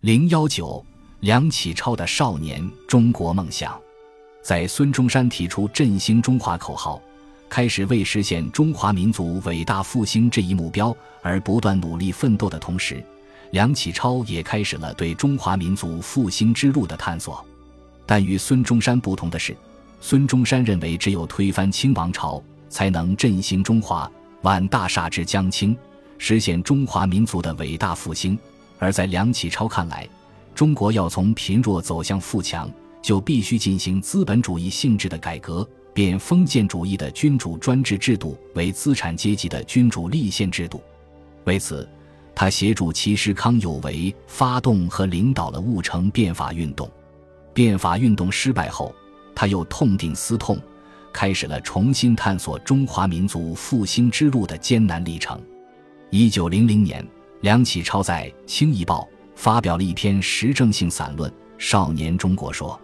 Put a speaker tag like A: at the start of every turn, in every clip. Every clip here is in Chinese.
A: 零幺九，梁启超的少年中国梦想，在孙中山提出振兴中华口号，开始为实现中华民族伟大复兴这一目标而不断努力奋斗的同时，梁启超也开始了对中华民族复兴之路的探索。但与孙中山不同的是，孙中山认为只有推翻清王朝，才能振兴中华，挽大厦之将倾，实现中华民族的伟大复兴。而在梁启超看来，中国要从贫弱走向富强，就必须进行资本主义性质的改革，变封建主义的君主专制制度为资产阶级的君主立宪制度。为此，他协助其师康有为发动和领导了戊辰变法运动。变法运动失败后，他又痛定思痛，开始了重新探索中华民族复兴之路的艰难历程。一九零零年。梁启超在《清议报》发表了一篇时政性散论《少年中国说》，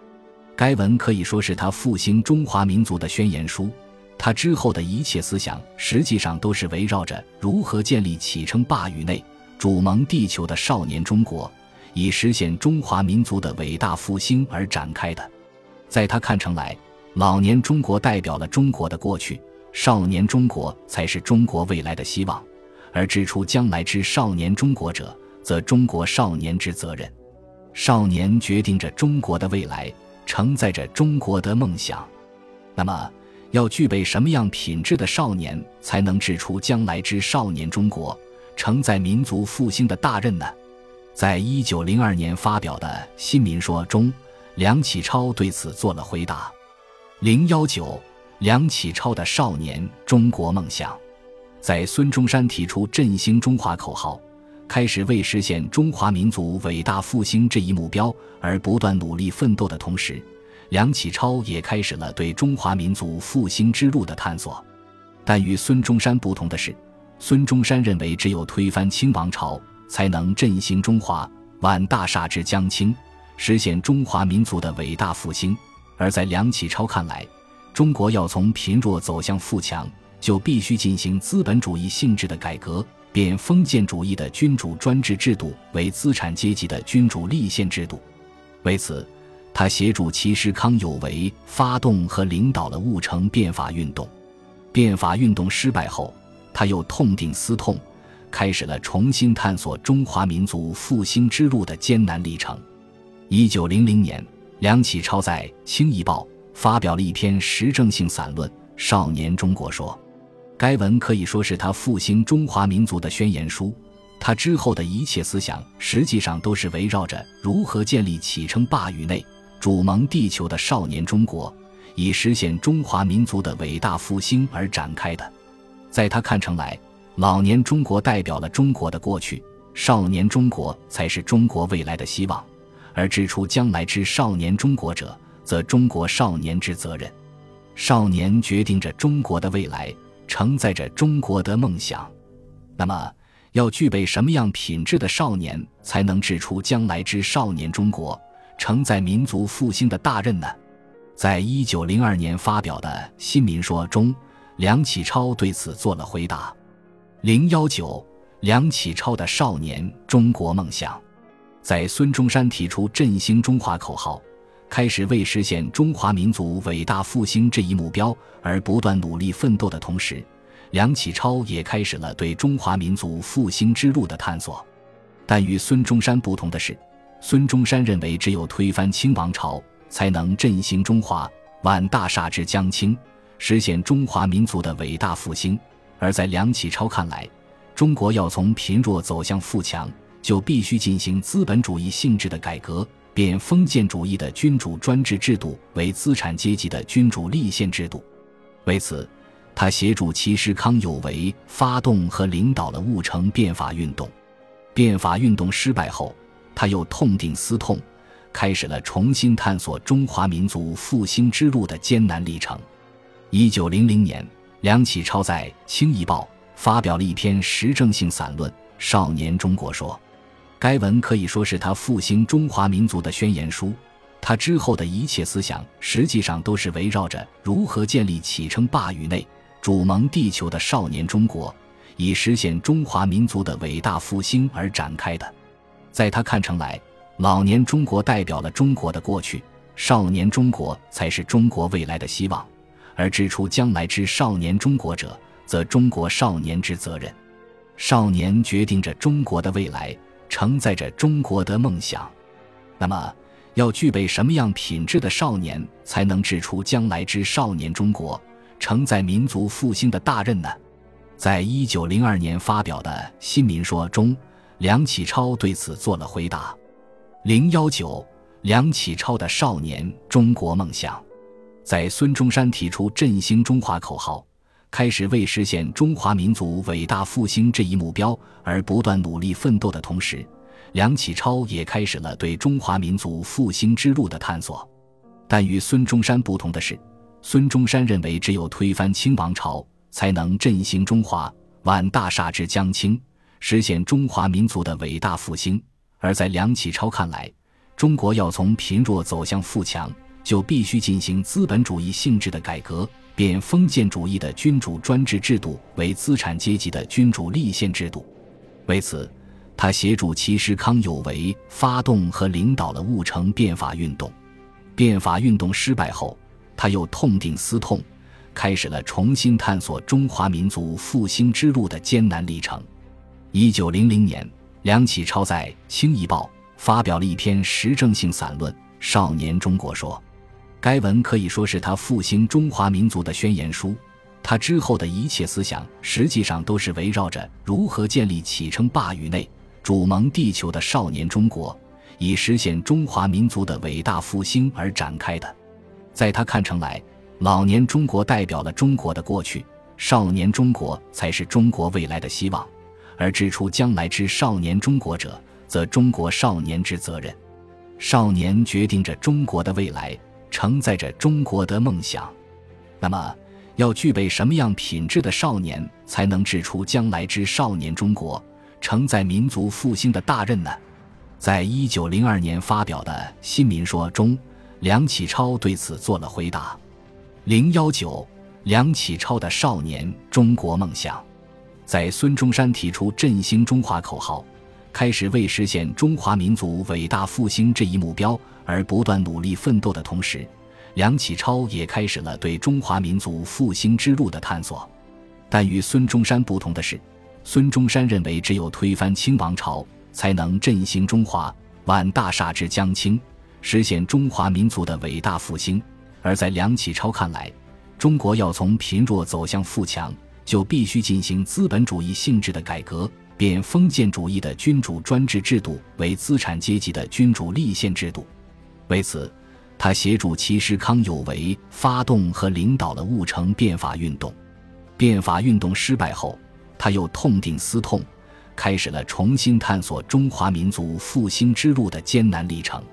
A: 该文可以说是他复兴中华民族的宣言书。他之后的一切思想，实际上都是围绕着如何建立起称霸宇内、主盟地球的少年中国，以实现中华民族的伟大复兴而展开的。在他看成来，老年中国代表了中国的过去，少年中国才是中国未来的希望。而指出将来之少年中国者，则中国少年之责任。少年决定着中国的未来，承载着中国的梦想。那么，要具备什么样品质的少年，才能指出将来之少年中国，承载民族复兴的大任呢？在一九零二年发表的《新民说》中，梁启超对此做了回答。零幺九，梁启超的少年中国梦想。在孙中山提出振兴中华口号，开始为实现中华民族伟大复兴这一目标而不断努力奋斗的同时，梁启超也开始了对中华民族复兴之路的探索。但与孙中山不同的是，孙中山认为只有推翻清王朝，才能振兴中华，挽大厦之将倾，实现中华民族的伟大复兴；而在梁启超看来，中国要从贫弱走向富强。就必须进行资本主义性质的改革，变封建主义的君主专制制度为资产阶级的君主立宪制度。为此，他协助其师康有为发动和领导了戊辰变法运动。变法运动失败后，他又痛定思痛，开始了重新探索中华民族复兴之路的艰难历程。一九零零年，梁启超在《清议报》发表了一篇时政性散论《少年中国说》。该文可以说是他复兴中华民族的宣言书。他之后的一切思想，实际上都是围绕着如何建立起称霸宇内、主盟地球的少年中国，以实现中华民族的伟大复兴而展开的。在他看成来，老年中国代表了中国的过去，少年中国才是中国未来的希望。而指出将来之少年中国者，则中国少年之责任。少年决定着中国的未来。承载着中国的梦想，那么要具备什么样品质的少年，才能指出将来之少年中国，承载民族复兴的大任呢？在一九零二年发表的《新民说》中，梁启超对此做了回答。零幺九，梁启超的少年中国梦想，在孙中山提出振兴中华口号。开始为实现中华民族伟大复兴这一目标而不断努力奋斗的同时，梁启超也开始了对中华民族复兴之路的探索。但与孙中山不同的是，孙中山认为只有推翻清王朝，才能振兴中华，挽大厦之将倾，实现中华民族的伟大复兴；而在梁启超看来，中国要从贫弱走向富强，就必须进行资本主义性质的改革。变封建主义的君主专制制度为资产阶级的君主立宪制度。为此，他协助其师康有为发动和领导了戊辰变法运动。变法运动失败后，他又痛定思痛，开始了重新探索中华民族复兴之路的艰难历程。一九零零年，梁启超在《清议报》发表了一篇时政性散论《少年中国说》。该文可以说是他复兴中华民族的宣言书。他之后的一切思想，实际上都是围绕着如何建立起称霸宇内、主盟地球的少年中国，以实现中华民族的伟大复兴而展开的。在他看成来，老年中国代表了中国的过去，少年中国才是中国未来的希望。而指出将来之少年中国者，则中国少年之责任。少年决定着中国的未来，承载着中国的梦想。那么，要具备什么样品质的少年，才能指出将来之少年中国，承载民族复兴的大任呢？在一九零二年发表的《新民说》中，梁启超对此做了回答。零幺九，梁启超的少年中国梦想，在孙中山提出振兴中华口号，开始为实现中华民族伟大复兴这一目标而不断努力奋斗的同时，梁启超也开始了对中华民族复兴之路的探索。但与孙中山不同的是，孙中山认为只有推翻清王朝。才能振兴中华，挽大厦之将倾，实现中华民族的伟大复兴。而在梁启超看来，中国要从贫弱走向富强，就必须进行资本主义性质的改革，变封建主义的君主专制制度为资产阶级的君主立宪制度。为此，他协助其师康有为发动和领导了戊辰变法运动。变法运动失败后，他又痛定思痛。开始了重新探索中华民族复兴之路的艰难历程。一九零零年，梁启超在《清议报》发表了一篇时政性散论《少年中国说》，该文可以说是他复兴中华民族的宣言书。他之后的一切思想，实际上都是围绕着如何建立起称霸宇内、主盟地球的少年中国，以实现中华民族的伟大复兴而展开的。在他看成来。老年中国代表了中国的过去，少年中国才是中国未来的希望。而指出将来之少年中国者，则中国少年之责任。少年决定着中国的未来，承载着中国的梦想。那么，要具备什么样品质的少年，才能制出将来之少年中国，承载民族复兴的大任呢？在一九零二年发表的《新民说》中，梁启超对此做了回答。零幺九，梁启超的少年中国梦想，在孙中山提出振兴中华口号，开始为实现中华民族伟大复兴这一目标而不断努力奋斗的同时，梁启超也开始了对中华民族复兴之路的探索。但与孙中山不同的是，孙中山认为只有推翻清王朝，才能振兴中华，挽大厦之将倾，实现中华民族的伟大复兴。而在梁启超看来，中国要从贫弱走向富强，就必须进行资本主义性质的改革，变封建主义的君主专制制度为资产阶级的君主立宪制度。为此，他协助其师康有为发动和领导了戊辰变法运动。变法运动失败后，他又痛定思痛，开始了重新探索中华民族复兴之路的艰难历程。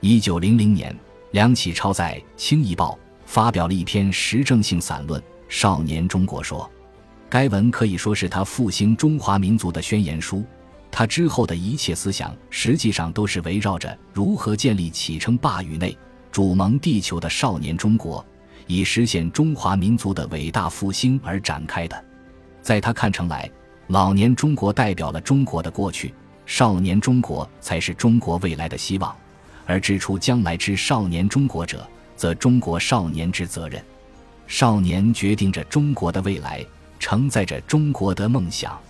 A: 一九零零年。梁启超在《清议报》发表了一篇时政性散论《少年中国说》，该文可以说是他复兴中华民族的宣言书。他之后的一切思想，实际上都是围绕着如何建立起称霸宇内、主盟地球的少年中国，以实现中华民族的伟大复兴而展开的。在他看成来，老年中国代表了中国的过去，少年中国才是中国未来的希望。而指出将来之少年中国者，则中国少年之责任。少年决定着中国的未来，承载着中国的梦想。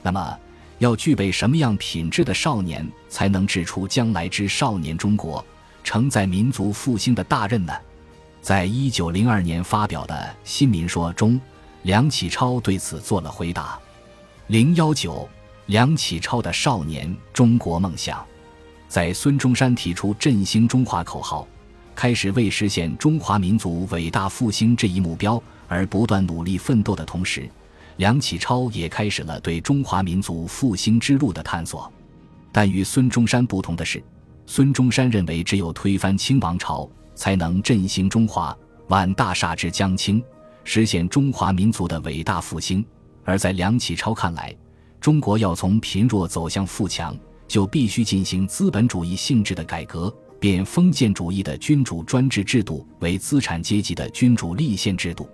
A: 那么，要具备什么样品质的少年，才能指出将来之少年中国，承载民族复兴的大任呢？在一九零二年发表的《新民说》中，梁启超对此做了回答。零幺九，梁启超的少年中国梦想。在孙中山提出振兴中华口号，开始为实现中华民族伟大复兴这一目标而不断努力奋斗的同时，梁启超也开始了对中华民族复兴之路的探索。但与孙中山不同的是，孙中山认为只有推翻清王朝，才能振兴中华，挽大厦之将倾，实现中华民族的伟大复兴；而在梁启超看来，中国要从贫弱走向富强。就必须进行资本主义性质的改革，变封建主义的君主专制制度为资产阶级的君主立宪制度。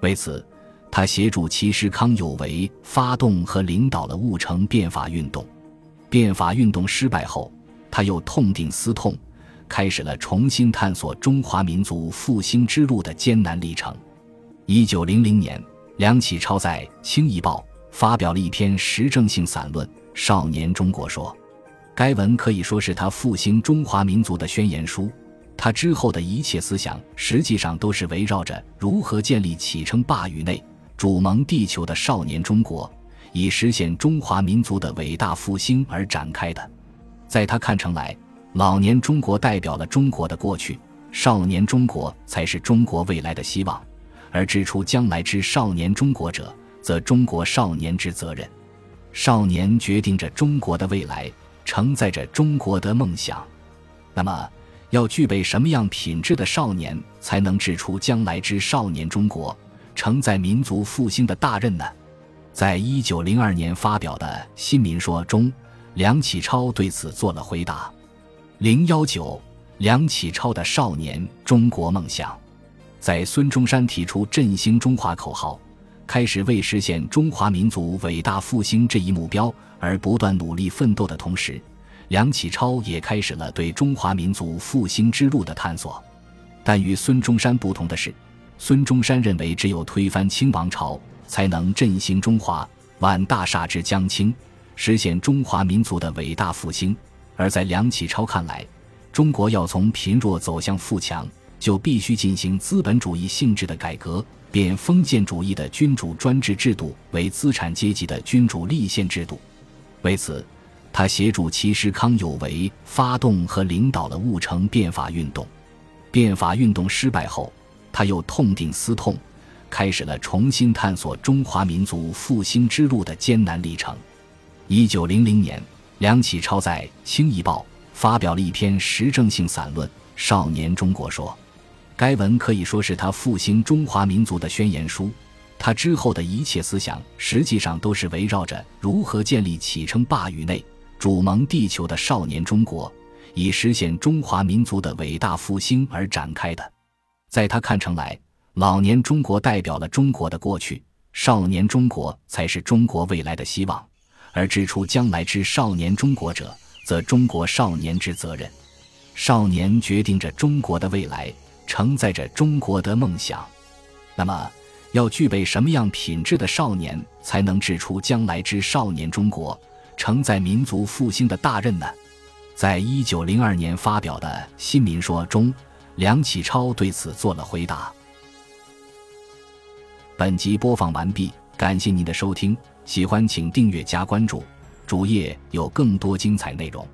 A: 为此，他协助其师康有为发动和领导了戊辰变法运动。变法运动失败后，他又痛定思痛，开始了重新探索中华民族复兴之路的艰难历程。一九零零年，梁启超在《清夷报》发表了一篇时政性散论《少年中国说》，该文可以说是他复兴中华民族的宣言书。他之后的一切思想，实际上都是围绕着如何建立起称霸宇内、主盟地球的少年中国，以实现中华民族的伟大复兴而展开的。在他看成来，老年中国代表了中国的过去，少年中国才是中国未来的希望，而指出将来之少年中国者，则中国少年之责任。少年决定着中国的未来，承载着中国的梦想。那么，要具备什么样品质的少年，才能制出将来之少年中国，承载民族复兴的大任呢？在一九零二年发表的《新民说》中，梁启超对此做了回答。零幺九，梁启超的少年中国梦想，在孙中山提出振兴中华口号，开始为实现中华民族伟大复兴这一目标而不断努力奋斗的同时。梁启超也开始了对中华民族复兴之路的探索，但与孙中山不同的是，孙中山认为只有推翻清王朝，才能振兴中华，挽大厦之将倾，实现中华民族的伟大复兴；而在梁启超看来，中国要从贫弱走向富强，就必须进行资本主义性质的改革，变封建主义的君主专制制度为资产阶级的君主立宪制度。为此。他协助其师康有为发动和领导了戊辰变法运动，变法运动失败后，他又痛定思痛，开始了重新探索中华民族复兴之路的艰难历程。一九零零年，梁启超在《清夷报》发表了一篇时政性散论《少年中国说》，该文可以说是他复兴中华民族的宣言书。他之后的一切思想，实际上都是围绕着如何建立起称霸宇内。主盟地球的少年中国，以实现中华民族的伟大复兴而展开的。在他看成来，老年中国代表了中国的过去，少年中国才是中国未来的希望。而指出将来之少年中国者，则中国少年之责任。少年决定着中国的未来，承载着中国的梦想。那么，要具备什么样品质的少年，才能指出将来之少年中国？承载民族复兴的大任呢？在一九零二年发表的《新民说》中，梁启超对此做了回答。本集播放完毕，感谢您的收听，喜欢请订阅加关注，主页有更多精彩内容。